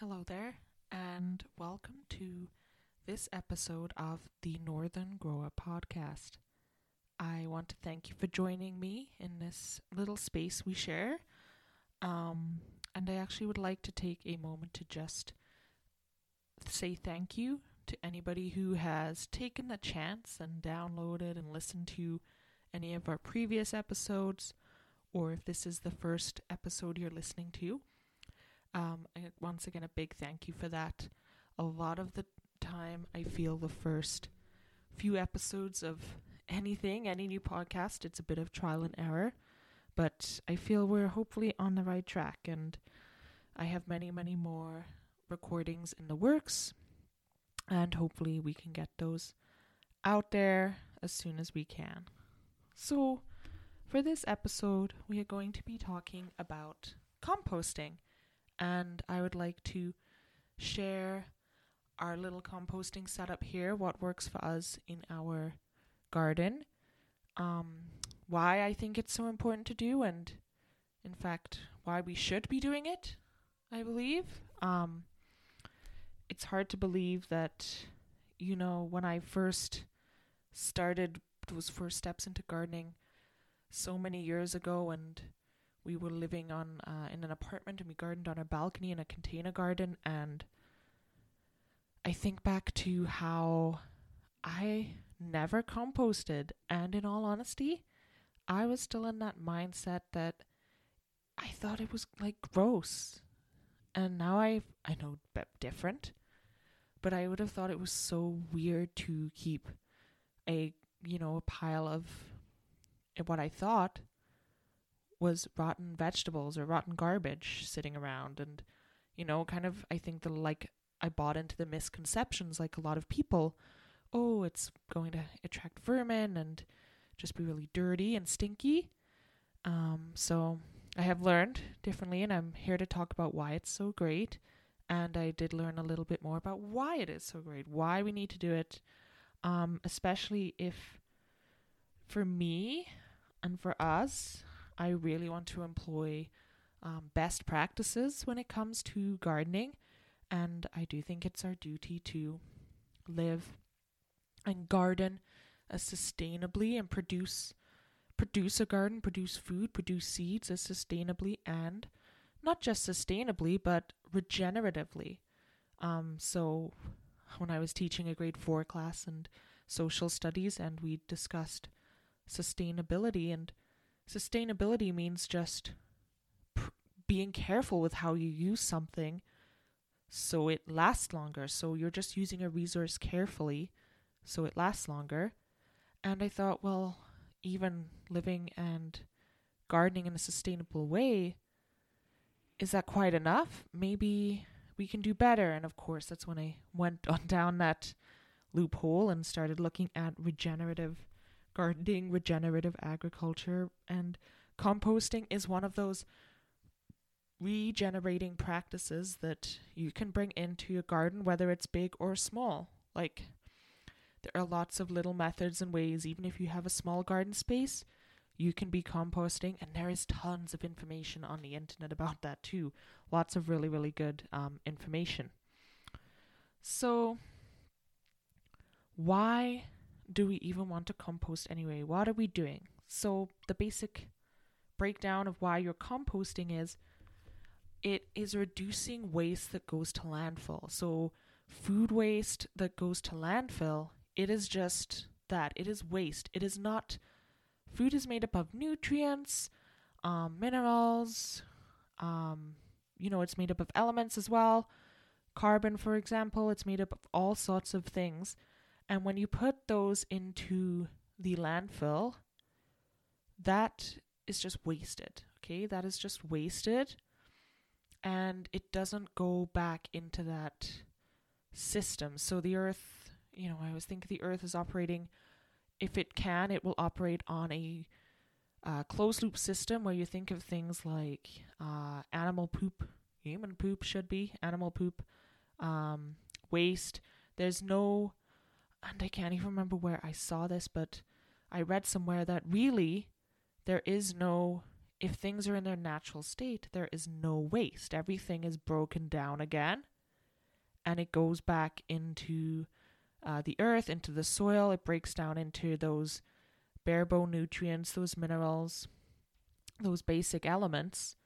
Hello there, and welcome to this episode of the Northern Grower podcast. I want to thank you for joining me in this little space we share. Um, and I actually would like to take a moment to just say thank you to anybody who has taken the chance and downloaded and listened to any of our previous episodes, or if this is the first episode you're listening to. Um, once again, a big thank you for that. A lot of the time, I feel the first few episodes of anything, any new podcast, it's a bit of trial and error. But I feel we're hopefully on the right track, and I have many, many more recordings in the works, and hopefully we can get those out there as soon as we can. So, for this episode, we are going to be talking about composting and I would like to share our little composting setup here, what works for us in our garden, um, why I think it's so important to do, and in fact, why we should be doing it, I believe. Um, it's hard to believe that, you know, when I first started those first steps into gardening so many years ago and we were living on uh, in an apartment and we gardened on our balcony in a container garden. And I think back to how I never composted. And in all honesty I was still in that mindset that I thought it was like gross. And now I I know different but I would have thought it was so weird to keep a you know a pile of what I thought was rotten vegetables or rotten garbage sitting around. And you know kind of i think the like i bought into the misconceptions like a lot of people oh it's going to attract vermin and just be really dirty and stinky. Um, so i have learned differently and i'm here to talk about why it's so great. And i did learn a little bit more about why it is so great why we need to do it um, especially if for me and for us I really want to employ um, best practices when it comes to gardening. And I do think it's our duty to live and garden as sustainably and produce produce a garden, produce food, produce seeds as sustainably and not just sustainably but regeneratively. Um, so when I was teaching a grade four class and social studies and we discussed sustainability and Sustainability means just pr- being careful with how you use something so it lasts longer. So you're just using a resource carefully so it lasts longer. And I thought, well, even living and gardening in a sustainable way, is that quite enough? Maybe we can do better. And of course, that's when I went on down that loophole and started looking at regenerative gardening, regenerative agriculture, and composting is one of those regenerating practices that you can bring into your garden, whether it's big or small. Like, there are lots of little methods and ways, even if you have a small garden space, you can be composting, and there is tons of information on the internet about that too. Lots of really, really good um, information. So, why do we even want to compost anyway? What are we doing? So, the basic breakdown of why you're composting is it is reducing waste that goes to landfill. So, food waste that goes to landfill, it is just that it is waste. It is not food is made up of nutrients, um, minerals, um, you know, it's made up of elements as well. Carbon, for example, it's made up of all sorts of things. And when you put those into the landfill, that is just wasted. Okay, that is just wasted. And it doesn't go back into that system. So the earth, you know, I always think the earth is operating, if it can, it will operate on a uh, closed loop system where you think of things like uh, animal poop, human poop should be, animal poop, um, waste. There's no and I can't even remember where I saw this, but I read somewhere that really there is no if things are in their natural state, there is no waste. Everything is broken down again and it goes back into uh, the earth, into the soil. It breaks down into those bare bone nutrients, those minerals, those basic elements.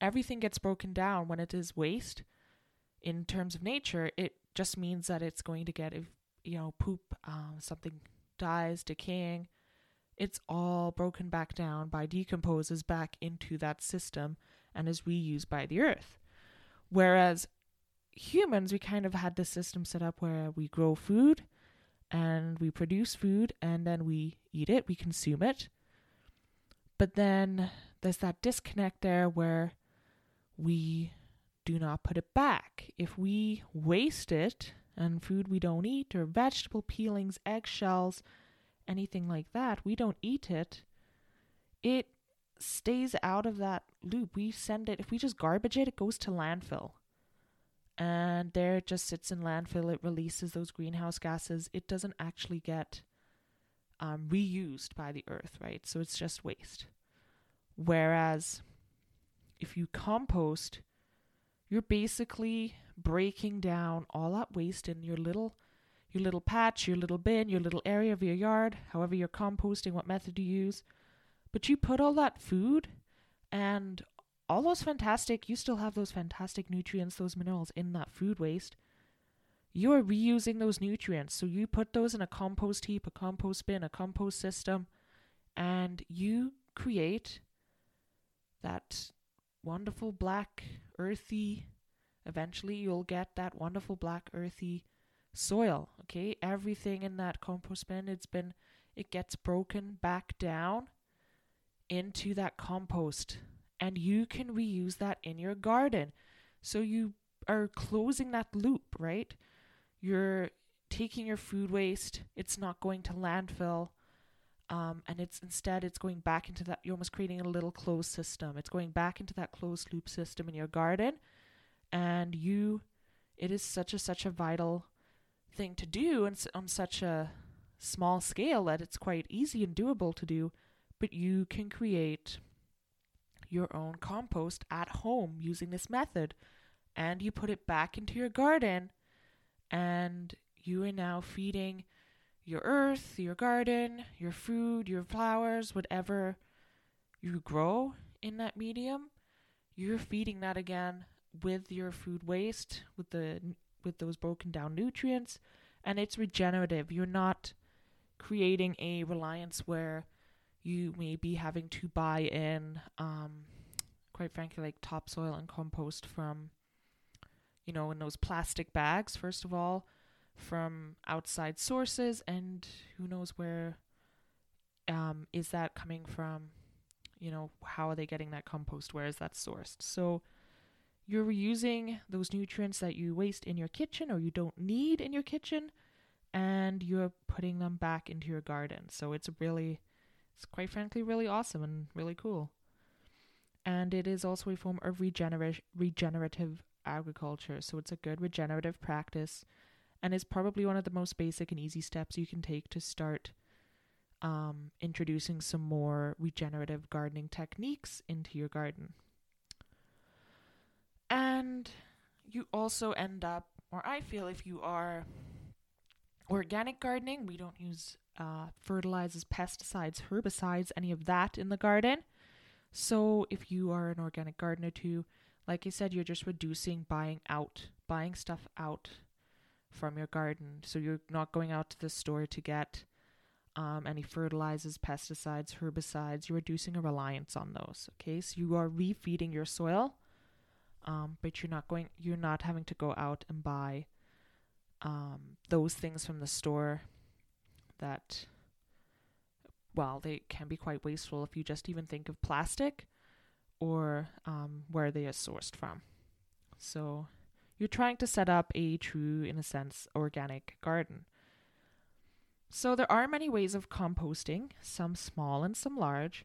Everything gets broken down when it is waste. In terms of nature, it just means that it's going to get, you know, poop, uh, something dies, decaying, it's all broken back down by decomposes back into that system and is reused by the earth. Whereas humans, we kind of had this system set up where we grow food and we produce food and then we eat it, we consume it. But then there's that disconnect there where we do not put it back. If we waste it and food we don't eat, or vegetable peelings, eggshells, anything like that, we don't eat it, it stays out of that loop. We send it, if we just garbage it, it goes to landfill. And there it just sits in landfill. It releases those greenhouse gases. It doesn't actually get um, reused by the earth, right? So it's just waste. Whereas if you compost, you're basically breaking down all that waste in your little your little patch, your little bin, your little area of your yard, however you're composting, what method you use. But you put all that food and all those fantastic, you still have those fantastic nutrients, those minerals in that food waste. You are reusing those nutrients. So you put those in a compost heap, a compost bin, a compost system, and you create that wonderful black, earthy, eventually you'll get that wonderful black, earthy soil. Okay, everything in that compost bin, it's been, it gets broken back down into that compost, and you can reuse that in your garden. So you are closing that loop, right? You're taking your food waste, it's not going to landfill. Um, and it's instead it's going back into that you're almost creating a little closed system. It's going back into that closed loop system in your garden. And you it is such a such a vital thing to do and on such a small scale that it's quite easy and doable to do, but you can create your own compost at home using this method. And you put it back into your garden. And you are now feeding your earth, your garden, your food, your flowers, whatever you grow in that medium, you're feeding that again with your food waste, with the with those broken down nutrients and it's regenerative. You're not creating a reliance where you may be having to buy in um, quite frankly like topsoil and compost from you know in those plastic bags first of all from outside sources and who knows where um, is that coming from you know how are they getting that compost where is that sourced so you're reusing those nutrients that you waste in your kitchen or you don't need in your kitchen and you're putting them back into your garden. So it's really, it's quite frankly really awesome and really cool. And it is also a form of regenera- regenerative agriculture. So it's a good regenerative practice and is probably one of the most basic and easy steps you can take to start um, introducing some more regenerative gardening techniques into your garden. And you also end up, or I feel if you are organic gardening, we don't use uh, fertilizers, pesticides, herbicides, any of that in the garden. So if you are an organic gardener too, like I said, you're just reducing buying out, buying stuff out from your garden. So you're not going out to the store to get um, any fertilizers, pesticides, herbicides. You're reducing a reliance on those. Okay, so you are refeeding your soil um, but you're not going you're not having to go out and buy um, those things from the store that well they can be quite wasteful if you just even think of plastic or um, where they are sourced from so you're trying to set up a true in a sense organic garden so there are many ways of composting some small and some large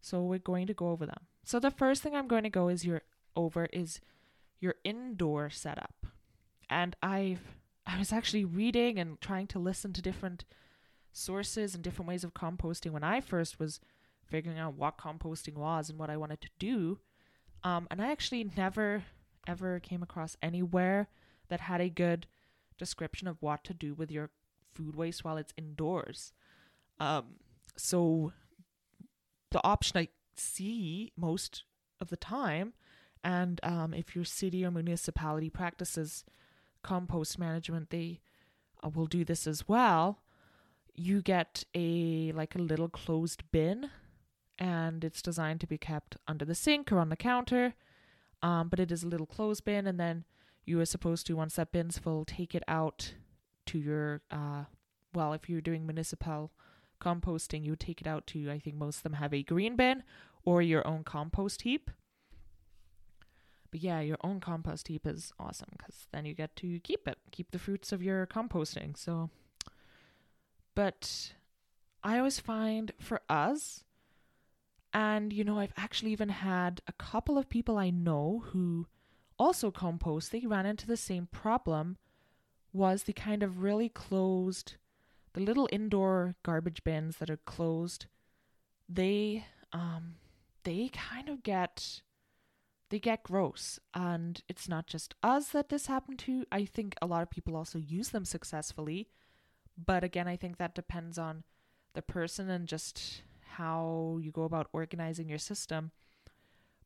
so we're going to go over them so the first thing i'm going to go is your over is your indoor setup. And I've I was actually reading and trying to listen to different sources and different ways of composting when I first was figuring out what composting was and what I wanted to do. Um, and I actually never ever came across anywhere that had a good description of what to do with your food waste while it's indoors. Um, so the option I see most of the time, and um, if your city or municipality practices compost management, they uh, will do this as well. You get a like a little closed bin, and it's designed to be kept under the sink or on the counter. Um, but it is a little closed bin, and then you are supposed to once that bin's full, take it out to your uh, well, if you're doing municipal composting, you take it out to, I think most of them have a green bin or your own compost heap. But yeah, your own compost heap is awesome because then you get to keep it, keep the fruits of your composting. So, but I always find for us, and you know, I've actually even had a couple of people I know who also compost, they ran into the same problem was the kind of really closed the little indoor garbage bins that are closed, they um they kind of get they get gross and it's not just us that this happened to. I think a lot of people also use them successfully. But again, I think that depends on the person and just how you go about organizing your system.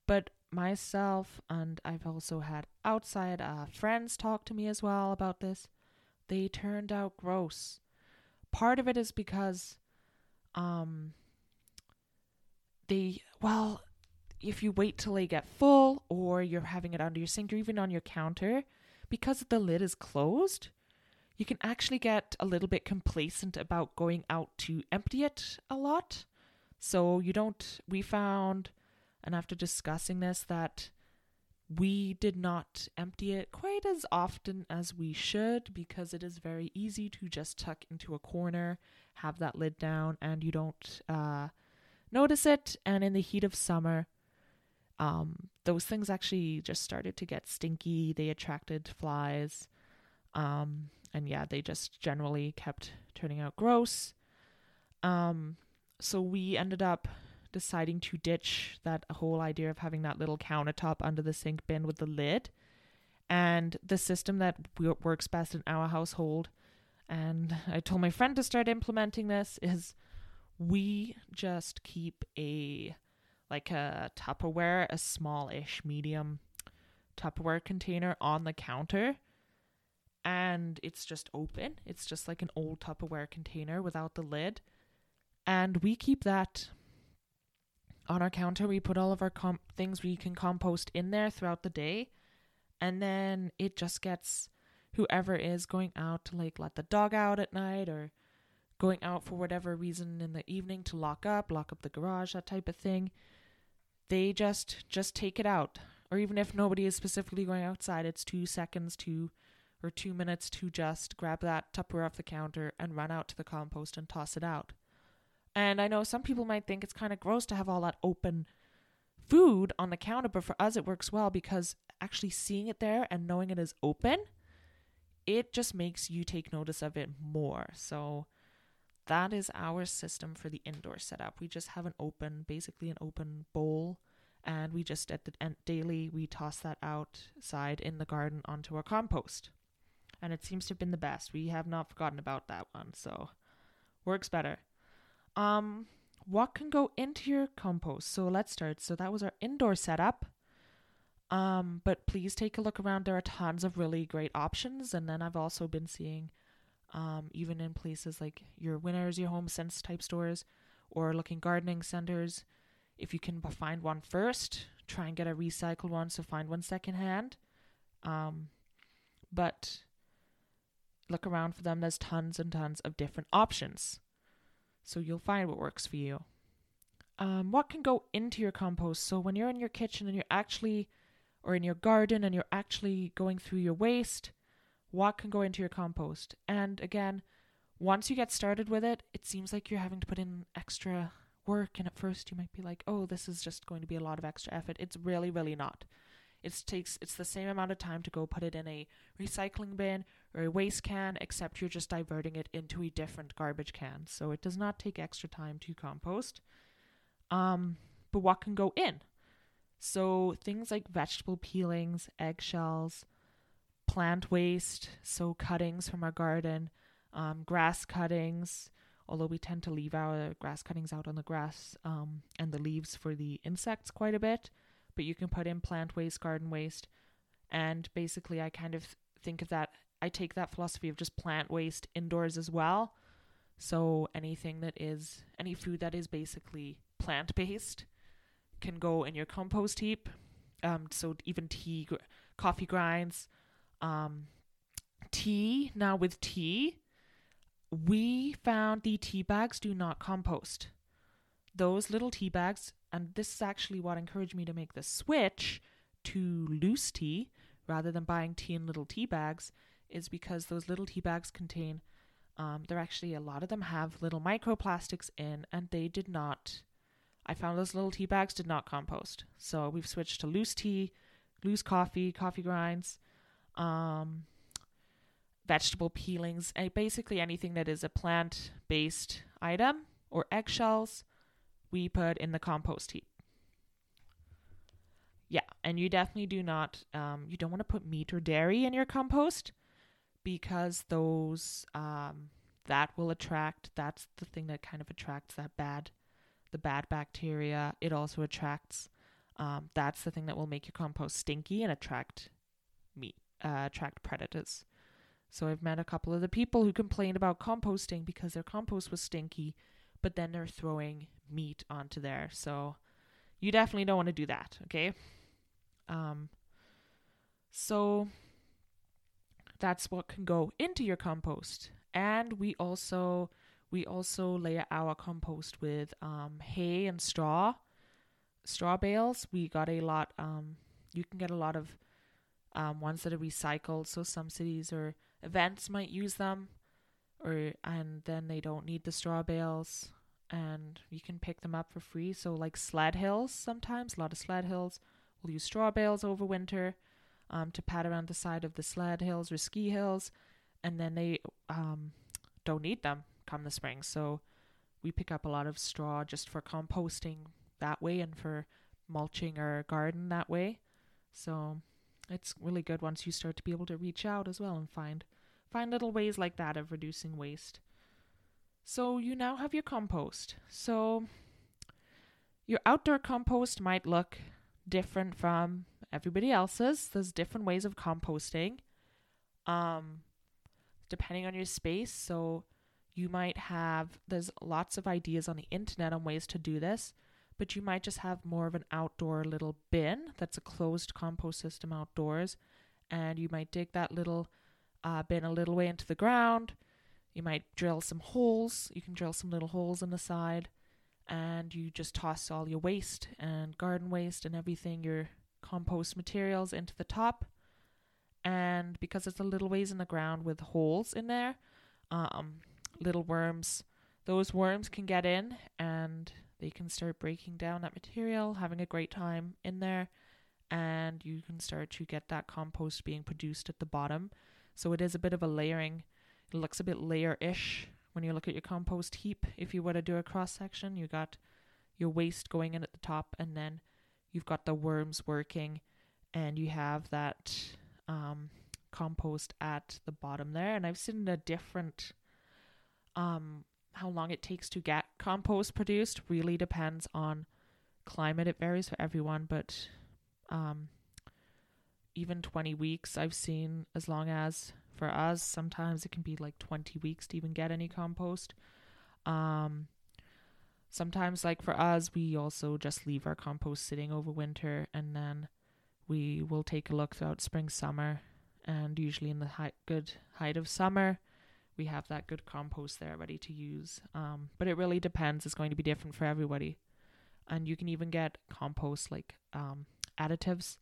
But myself and I've also had outside uh, friends talk to me as well about this. They turned out gross part of it is because um they well if you wait till they get full or you're having it under your sink or even on your counter because the lid is closed you can actually get a little bit complacent about going out to empty it a lot so you don't we found and after discussing this that we did not empty it quite as often as we should because it is very easy to just tuck into a corner, have that lid down, and you don't uh, notice it. And in the heat of summer, um, those things actually just started to get stinky. They attracted flies. Um, and yeah, they just generally kept turning out gross. Um, so we ended up deciding to ditch that whole idea of having that little countertop under the sink bin with the lid. And the system that works best in our household, and I told my friend to start implementing this, is we just keep a like a Tupperware, a small-ish medium Tupperware container on the counter and it's just open. It's just like an old Tupperware container without the lid. And we keep that on our counter. We put all of our comp- things we can compost in there throughout the day. And then it just gets whoever is going out to like let the dog out at night or going out for whatever reason in the evening to lock up lock up the garage that type of thing. They just just take it out. Or even if nobody is specifically going outside it's 2 seconds to or 2 minutes to just grab that tupperware off the counter and run out to the compost and toss it out and I know some people might think it's kind of gross to have all that open food on the counter, but for us, it works well because actually seeing it there and knowing it is open, it just makes you take notice of it more. So that is our system for the indoor setup. We just have an open, basically an open bowl, and we just at the end daily we toss that outside in the garden onto our compost. And it seems to have been the best. We have not forgotten about that one, so works better. Um, what can go into your compost? So let's start. So that was our indoor setup. Um, but please take a look around. There are tons of really great options. And then I've also been seeing, um, even in places like your Winners, your Home Sense type stores, or looking gardening centers, if you can find one first, try and get a recycled one. So find one secondhand. Um, but look around for them. There's tons and tons of different options. So you'll find what works for you. Um, what can go into your compost? So when you're in your kitchen and you're actually, or in your garden and you're actually going through your waste, what can go into your compost? And again, once you get started with it, it seems like you're having to put in extra work. And at first, you might be like, oh, this is just going to be a lot of extra effort. It's really, really not. It takes it's the same amount of time to go put it in a recycling bin or a waste can, except you're just diverting it into a different garbage can. So it does not take extra time to compost. Um, but what can go in? So things like vegetable peelings, eggshells, plant waste, so cuttings from our garden, um, grass cuttings, although we tend to leave our grass cuttings out on the grass um, and the leaves for the insects quite a bit. But you can put in plant waste, garden waste, and basically, I kind of think of that. I take that philosophy of just plant waste indoors as well. So anything that is any food that is basically plant based can go in your compost heap. Um, so even tea, gr- coffee grinds, um, tea. Now with tea, we found the tea bags do not compost. Those little tea bags, and this is actually what encouraged me to make the switch to loose tea rather than buying tea in little tea bags, is because those little tea bags contain. Um, they're actually a lot of them have little microplastics in, and they did not. I found those little tea bags did not compost. So we've switched to loose tea, loose coffee, coffee grinds, um, vegetable peelings, and basically anything that is a plant based item or eggshells, we put in the compost heap. Yeah, and you definitely do not, um, you don't want to put meat or dairy in your compost because those, um, that will attract, that's the thing that kind of attracts that bad, the bad bacteria. It also attracts, um, that's the thing that will make your compost stinky and attract meat, uh, attract predators. So I've met a couple of the people who complained about composting because their compost was stinky, but then they're throwing meat onto there. So you definitely don't want to do that, okay? Um so that's what can go into your compost. And we also we also layer our compost with um, hay and straw, straw bales. We got a lot. Um, you can get a lot of um, ones that are recycled. So some cities or events might use them, or and then they don't need the straw bales, and you can pick them up for free. So like sled hills, sometimes a lot of sled hills will use straw bales over winter um, to pad around the side of the sled hills or ski hills, and then they um, don't need them come the spring. So we pick up a lot of straw just for composting that way and for mulching our garden that way. So it's really good once you start to be able to reach out as well and find find little ways like that of reducing waste. So you now have your compost. So your outdoor compost might look different from everybody else's. There's different ways of composting. Um depending on your space. So you might have there's lots of ideas on the internet on ways to do this, but you might just have more of an outdoor little bin that's a closed compost system outdoors, and you might dig that little uh, bin a little way into the ground. You might drill some holes. You can drill some little holes in the side, and you just toss all your waste and garden waste and everything, your compost materials, into the top. And because it's a little ways in the ground with holes in there, um, little worms, those worms can get in and they can start breaking down that material, having a great time in there, and you can start to get that compost being produced at the bottom. So it is a bit of a layering. It looks a bit layer ish when you look at your compost heap. If you were to do a cross section, you got your waste going in at the top, and then you've got the worms working, and you have that um, compost at the bottom there. And I've seen a different um, how long it takes to get compost produced really depends on climate. It varies for everyone, but um, even 20 weeks I've seen as long as for us sometimes it can be like 20 weeks to even get any compost. Um, sometimes like for us we also just leave our compost sitting over winter and then we will take a look throughout spring summer and usually in the high, good height of summer we have that good compost there ready to use. Um, but it really depends. It's going to be different for everybody. And you can even get compost like um, additives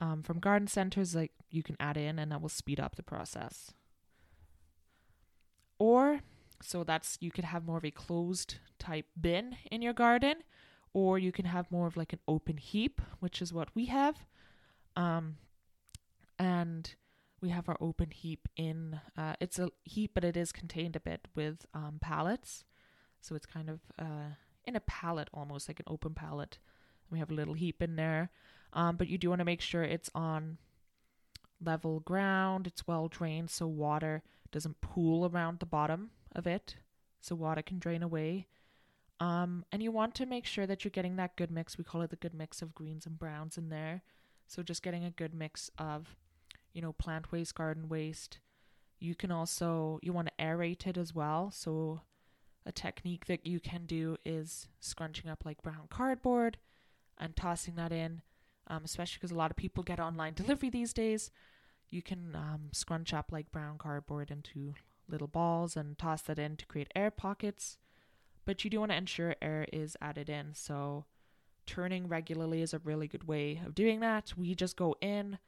um, from garden centers, like you can add in, and that will speed up the process. Or, so that's you could have more of a closed type bin in your garden, or you can have more of like an open heap, which is what we have. Um, and we have our open heap in uh, it's a heap but it is contained a bit with um, pallets so it's kind of uh, in a pallet almost like an open pallet. We have a little heap in there, um, but you do want to make sure it's on level ground. It's well drained so water doesn't pool around the bottom of it, so water can drain away. Um, and you want to make sure that you're getting that good mix. We call it the good mix of greens and browns in there. So just getting a good mix of, you know, plant waste, garden waste. You can also you want to aerate it as well. So a technique that you can do is scrunching up like brown cardboard and tossing that in, um, especially because a lot of people get online delivery these days. You can um, scrunch up like brown cardboard into little balls and toss that in to create air pockets. But you do want to ensure air is added in. So turning regularly is a really good way of doing that. We just go in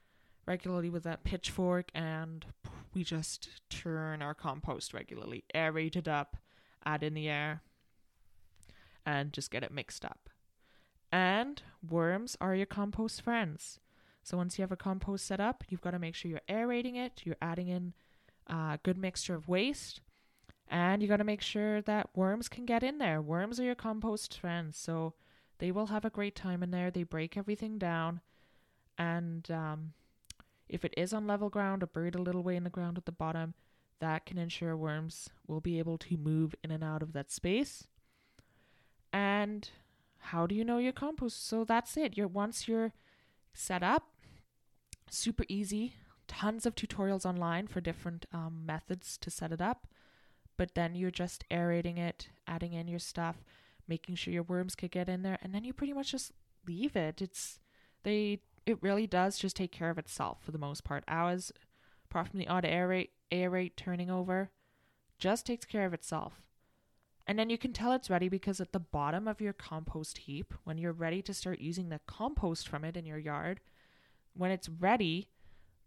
regularly with that pitchfork and we just turn our compost regularly, aerate it up, add in the air, and just get it mixed up. And worms are your compost friends. So once you have a compost set up, you've got to make sure you're aerating it, you're adding in a good mixture of waste, and you got to make sure that worms can get in there. Worms are your compost friends, so they will have a great time in there. They break everything down, and um, if it is on level ground or buried a little way in the ground at the bottom, that can ensure worms will be able to move in and out of that space. And how do you know your compost? So that's it. You're once you're set up, super easy. Tons of tutorials online for different um, methods to set it up. But then you're just aerating it, adding in your stuff, making sure your worms could get in there, and then you pretty much just leave it. It's they it really does just take care of itself for the most part. Ours, apart from the odd aerate aerate turning over, just takes care of itself. And then you can tell it's ready because at the bottom of your compost heap, when you're ready to start using the compost from it in your yard, when it's ready,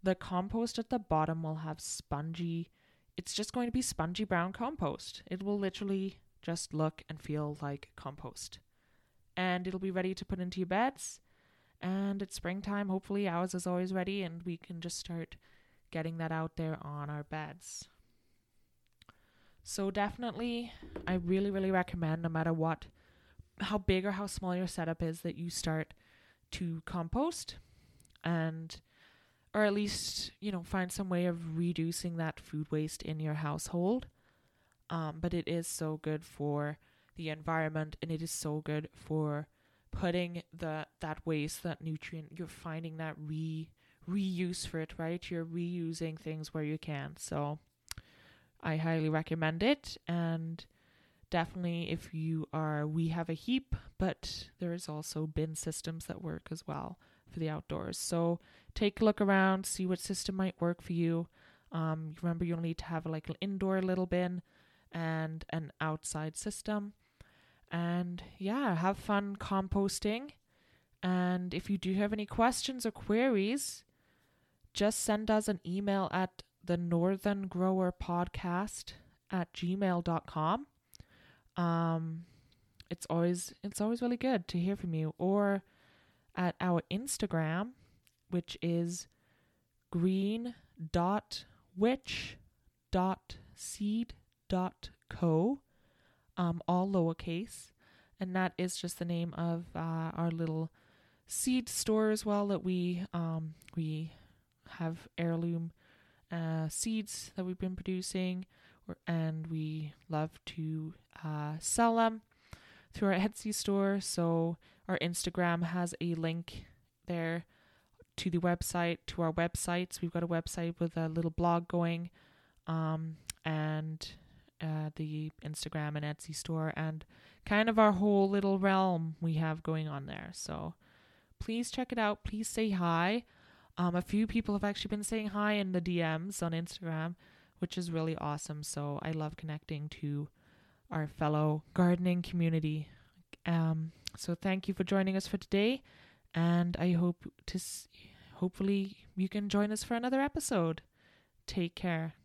the compost at the bottom will have spongy, it's just going to be spongy brown compost. It will literally just look and feel like compost. And it'll be ready to put into your beds. And it's springtime. Hopefully, ours is always ready, and we can just start getting that out there on our beds. So, definitely, I really, really recommend no matter what, how big or how small your setup is, that you start to compost and or at least you know find some way of reducing that food waste in your household. Um, but it is so good for the environment and it is so good for putting the that waste that nutrient you're finding that re reuse for it right? You're reusing things where you can. So i highly recommend it and definitely if you are we have a heap but there is also bin systems that work as well for the outdoors. So take a look around see what system might work for you. Um, remember you'll need to have like an indoor little bin and an outside system. And yeah have fun composting. And if you do have any questions or queries just send us an email at the northern grower podcast at gmail.com um it's always it's always really good to hear from you. Or at our instagram which is green dot witch dot seed dot co um all lowercase and that is just the name of uh, our little seed store as well that we um we have heirloom uh, seeds that we've been producing and we love to uh, sell them through our Etsy store. So our Instagram has a link there to the website, to our websites. We've got a website with a little blog going, um, and uh, the Instagram and Etsy store, and kind of our whole little realm we have going on there. So please check it out. Please say hi. Um, a few people have actually been saying hi in the DMs on Instagram, which is really awesome. So I love connecting to our fellow gardening community. Um, so thank you for joining us for today, and I hope to s- hopefully you can join us for another episode. Take care.